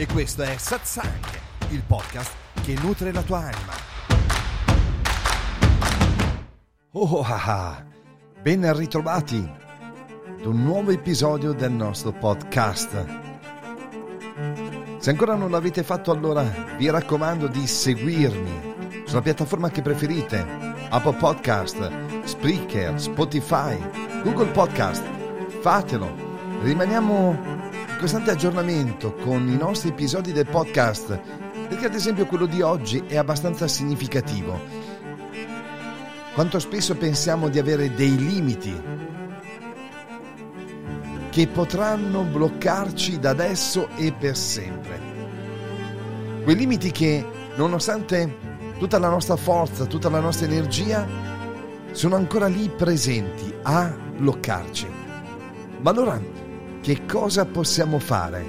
e questo è Satsang, il podcast che nutre la tua anima. Oh, ah, ah. ben ritrovati ad un nuovo episodio del nostro podcast. Se ancora non l'avete fatto allora vi raccomando di seguirmi sulla piattaforma che preferite, Apple Podcast, Spreaker, Spotify, Google Podcast. Fatelo. Rimaniamo costante aggiornamento con i nostri episodi del podcast, perché ad esempio quello di oggi è abbastanza significativo. Quanto spesso pensiamo di avere dei limiti che potranno bloccarci da adesso e per sempre. Quei limiti che, nonostante tutta la nostra forza, tutta la nostra energia, sono ancora lì presenti a bloccarci. Ma allora che cosa possiamo fare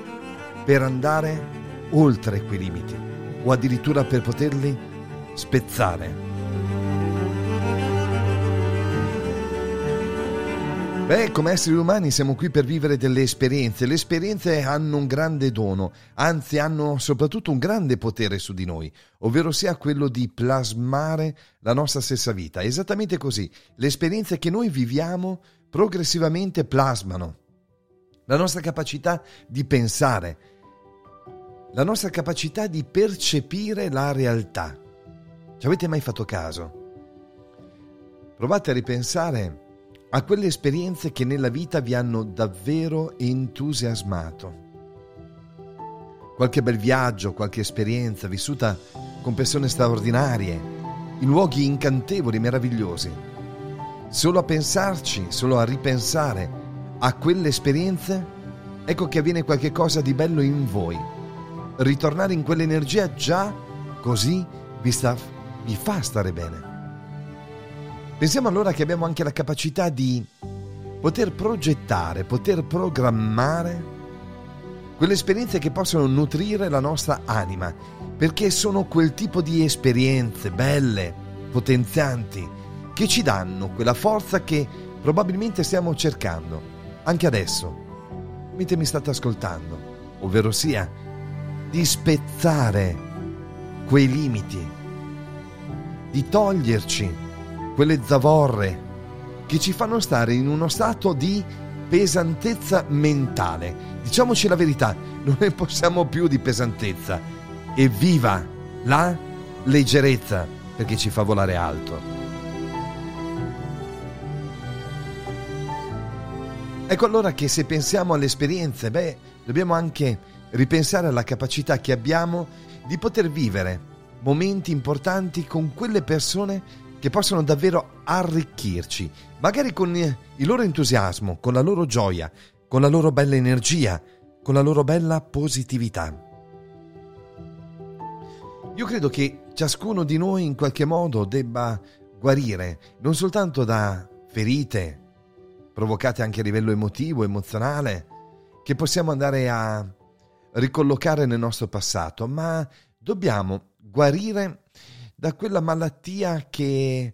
per andare oltre quei limiti o addirittura per poterli spezzare. Beh, come esseri umani siamo qui per vivere delle esperienze. Le esperienze hanno un grande dono, anzi hanno soprattutto un grande potere su di noi, ovvero sia quello di plasmare la nostra stessa vita. Esattamente così. Le esperienze che noi viviamo progressivamente plasmano la nostra capacità di pensare, la nostra capacità di percepire la realtà. Ci avete mai fatto caso? Provate a ripensare a quelle esperienze che nella vita vi hanno davvero entusiasmato. Qualche bel viaggio, qualche esperienza vissuta con persone straordinarie, in luoghi incantevoli, meravigliosi. Solo a pensarci, solo a ripensare a quelle esperienze, ecco che avviene qualcosa di bello in voi. Ritornare in quell'energia già così vi, sta, vi fa stare bene. Pensiamo allora che abbiamo anche la capacità di poter progettare, poter programmare quelle esperienze che possono nutrire la nostra anima, perché sono quel tipo di esperienze belle, potenzianti, che ci danno quella forza che probabilmente stiamo cercando anche adesso, mentre mi state ascoltando, ovvero sia di spezzare quei limiti, di toglierci quelle zavorre che ci fanno stare in uno stato di pesantezza mentale. Diciamoci la verità, non ne possiamo più di pesantezza. Evviva la leggerezza perché ci fa volare alto. Ecco allora che se pensiamo alle esperienze, beh, dobbiamo anche ripensare alla capacità che abbiamo di poter vivere momenti importanti con quelle persone che possono davvero arricchirci, magari con il loro entusiasmo, con la loro gioia, con la loro bella energia, con la loro bella positività. Io credo che ciascuno di noi in qualche modo debba guarire non soltanto da ferite, provocate anche a livello emotivo, emozionale, che possiamo andare a ricollocare nel nostro passato, ma dobbiamo guarire da quella malattia che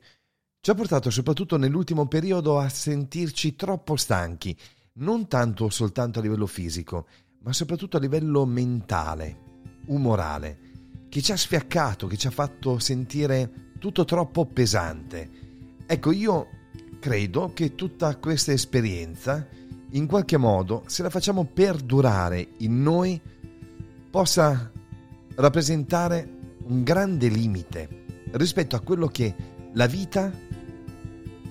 ci ha portato soprattutto nell'ultimo periodo a sentirci troppo stanchi, non tanto soltanto a livello fisico, ma soprattutto a livello mentale, umorale, che ci ha sfiaccato, che ci ha fatto sentire tutto troppo pesante. Ecco, io credo che tutta questa esperienza, in qualche modo, se la facciamo perdurare in noi, possa rappresentare un grande limite rispetto a quello che la vita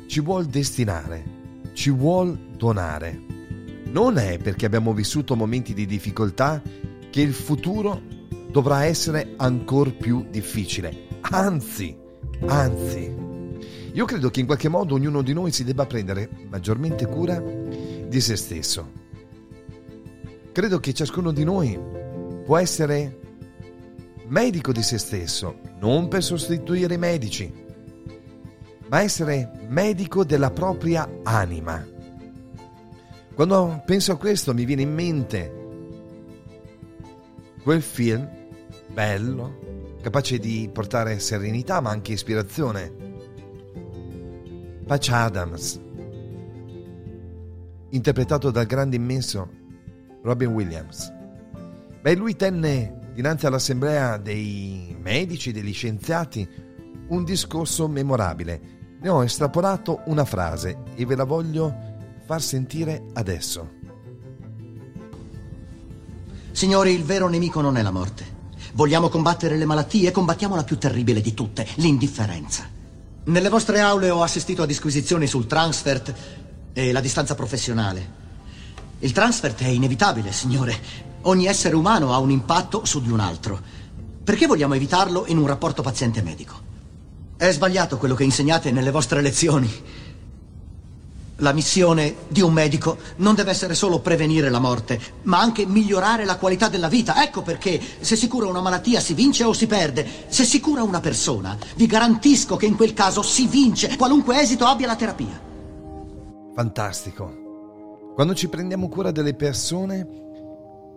ci vuol destinare, ci vuol donare. Non è perché abbiamo vissuto momenti di difficoltà che il futuro dovrà essere ancora più difficile. Anzi, anzi. Io credo che in qualche modo ognuno di noi si debba prendere maggiormente cura di se stesso. Credo che ciascuno di noi può essere medico di se stesso, non per sostituire i medici, ma essere medico della propria anima. Quando penso a questo mi viene in mente quel film bello, capace di portare serenità ma anche ispirazione. Patch Adams, interpretato dal grande immenso Robin Williams. Beh, lui tenne dinanzi all'assemblea dei medici, degli scienziati, un discorso memorabile. Ne ho estrapolato una frase e ve la voglio far sentire adesso. Signori, il vero nemico non è la morte. Vogliamo combattere le malattie, combattiamo la più terribile di tutte, l'indifferenza. Nelle vostre aule ho assistito a disquisizioni sul transfert e la distanza professionale. Il transfert è inevitabile, signore. Ogni essere umano ha un impatto su di un altro. Perché vogliamo evitarlo in un rapporto paziente-medico? È sbagliato quello che insegnate nelle vostre lezioni. La missione di un medico non deve essere solo prevenire la morte, ma anche migliorare la qualità della vita. Ecco perché se si cura una malattia si vince o si perde. Se si cura una persona, vi garantisco che in quel caso si vince, qualunque esito abbia la terapia. Fantastico. Quando ci prendiamo cura delle persone,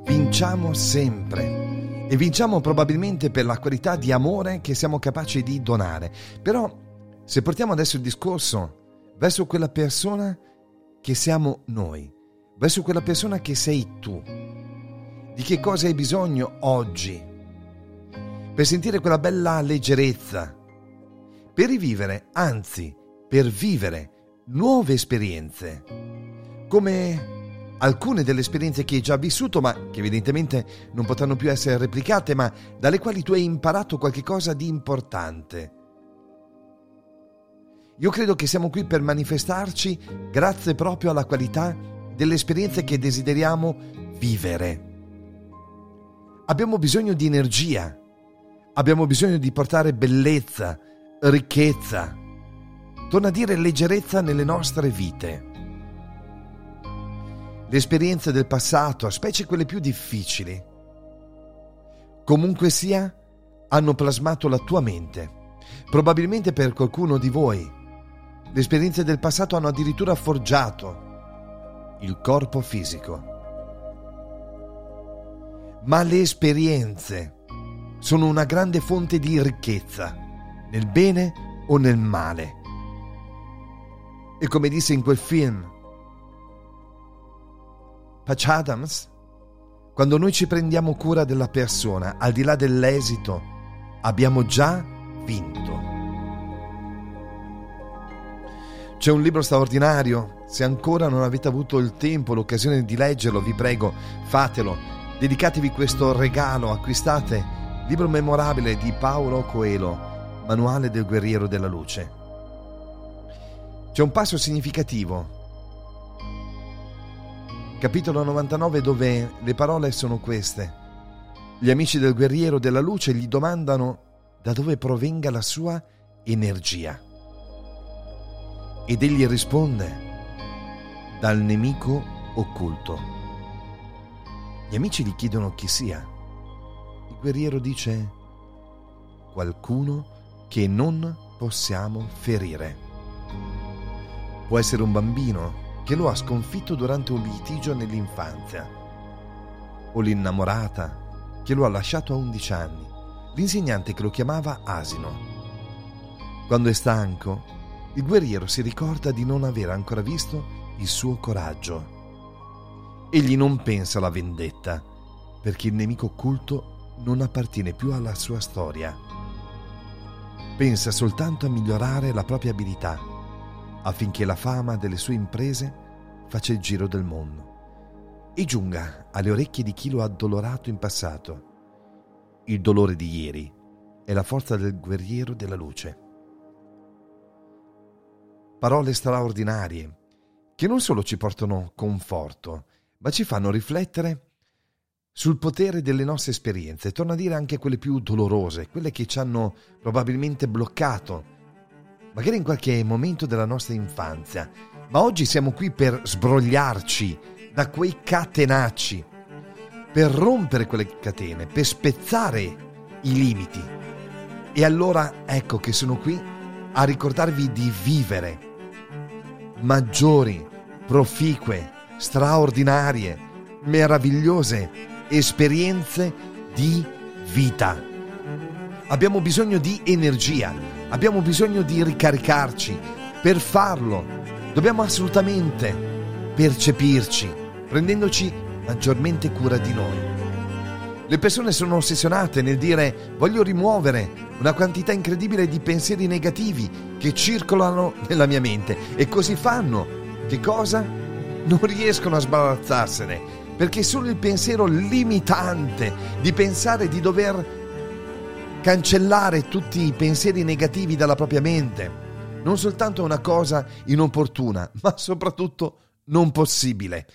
vinciamo sempre. E vinciamo probabilmente per la qualità di amore che siamo capaci di donare. Però, se portiamo adesso il discorso verso quella persona che siamo noi, verso quella persona che sei tu, di che cosa hai bisogno oggi, per sentire quella bella leggerezza, per rivivere, anzi, per vivere nuove esperienze, come alcune delle esperienze che hai già vissuto, ma che evidentemente non potranno più essere replicate, ma dalle quali tu hai imparato qualcosa di importante. Io credo che siamo qui per manifestarci grazie proprio alla qualità delle esperienze che desideriamo vivere. Abbiamo bisogno di energia, abbiamo bisogno di portare bellezza, ricchezza, torna a dire leggerezza nelle nostre vite. Le esperienze del passato, specie quelle più difficili, comunque sia, hanno plasmato la tua mente. Probabilmente per qualcuno di voi le esperienze del passato hanno addirittura forgiato il corpo fisico. Ma le esperienze sono una grande fonte di ricchezza, nel bene o nel male. E come disse in quel film Patch Adams, quando noi ci prendiamo cura della persona, al di là dell'esito, abbiamo già vinto. C'è un libro straordinario, se ancora non avete avuto il tempo, l'occasione di leggerlo, vi prego, fatelo. Dedicatevi questo regalo, acquistate libro memorabile di Paolo Coelho, Manuale del guerriero della luce. C'è un passo significativo capitolo 99 dove le parole sono queste. Gli amici del guerriero della luce gli domandano da dove provenga la sua energia. Ed egli risponde dal nemico occulto. Gli amici gli chiedono chi sia. Il guerriero dice qualcuno che non possiamo ferire. Può essere un bambino, che lo ha sconfitto durante un litigio nell'infanzia, o l'innamorata che lo ha lasciato a 11 anni, l'insegnante che lo chiamava asino. Quando è stanco, il guerriero si ricorda di non aver ancora visto il suo coraggio. Egli non pensa alla vendetta, perché il nemico occulto non appartiene più alla sua storia. Pensa soltanto a migliorare la propria abilità affinché la fama delle sue imprese faccia il giro del mondo e giunga alle orecchie di chi lo ha addolorato in passato. Il dolore di ieri è la forza del guerriero della luce. Parole straordinarie che non solo ci portano conforto, ma ci fanno riflettere sul potere delle nostre esperienze, torno a dire anche quelle più dolorose, quelle che ci hanno probabilmente bloccato, magari in qualche momento della nostra infanzia, ma oggi siamo qui per sbrogliarci da quei catenacci, per rompere quelle catene, per spezzare i limiti. E allora ecco che sono qui a ricordarvi di vivere maggiori, proficue, straordinarie, meravigliose esperienze di vita. Abbiamo bisogno di energia, abbiamo bisogno di ricaricarci. Per farlo dobbiamo assolutamente percepirci, prendendoci maggiormente cura di noi. Le persone sono ossessionate nel dire voglio rimuovere una quantità incredibile di pensieri negativi che circolano nella mia mente e così fanno. Che cosa? Non riescono a sbarazzarsene perché solo il pensiero limitante di pensare di dover cancellare tutti i pensieri negativi dalla propria mente non soltanto è una cosa inopportuna, ma soprattutto non possibile.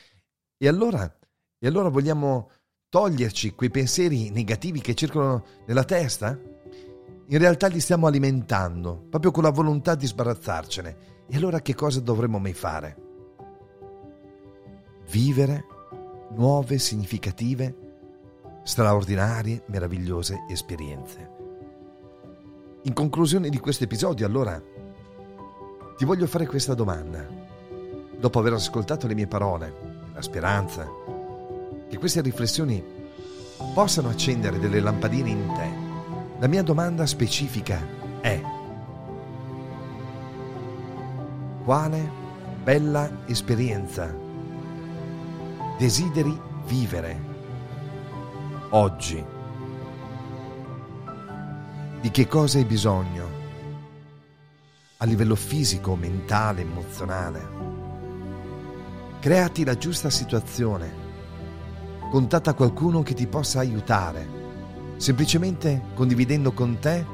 E allora, e allora vogliamo toglierci quei pensieri negativi che circolano nella testa? In realtà li stiamo alimentando, proprio con la volontà di sbarazzarcene. E allora che cosa dovremmo mai fare? Vivere nuove, significative, straordinarie, meravigliose esperienze. In conclusione di questo episodio, allora, ti voglio fare questa domanda. Dopo aver ascoltato le mie parole, la speranza che queste riflessioni possano accendere delle lampadine in te, la mia domanda specifica è quale bella esperienza desideri vivere oggi? Di che cosa hai bisogno? A livello fisico, mentale, emozionale. Creati la giusta situazione. Contatta qualcuno che ti possa aiutare, semplicemente condividendo con te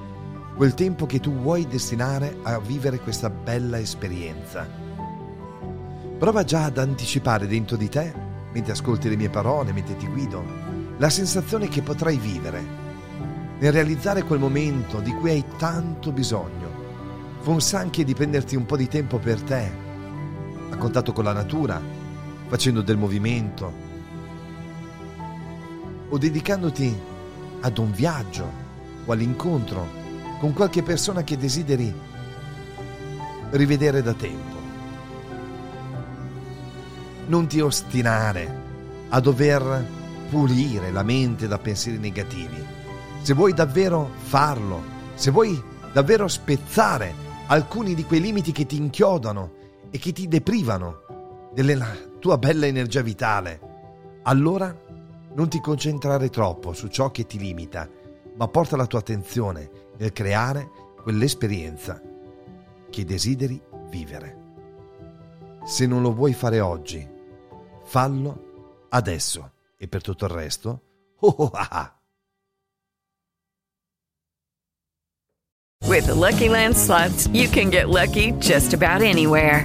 quel tempo che tu vuoi destinare a vivere questa bella esperienza. Prova già ad anticipare dentro di te mentre ascolti le mie parole, mentre ti guido, la sensazione che potrai vivere nel realizzare quel momento di cui hai tanto bisogno, forse anche di prenderti un po' di tempo per te, a contatto con la natura, facendo del movimento o dedicandoti ad un viaggio o all'incontro con qualche persona che desideri rivedere da tempo non ti ostinare a dover pulire la mente da pensieri negativi. Se vuoi davvero farlo, se vuoi davvero spezzare alcuni di quei limiti che ti inchiodano e che ti deprivano della tua bella energia vitale, allora non ti concentrare troppo su ciò che ti limita, ma porta la tua attenzione nel creare quell'esperienza che desideri vivere. Se non lo vuoi fare oggi, Fallo adesso e per tutto il resto, oh, oh ah. With the Lucky Land slots, you can get lucky just about anywhere.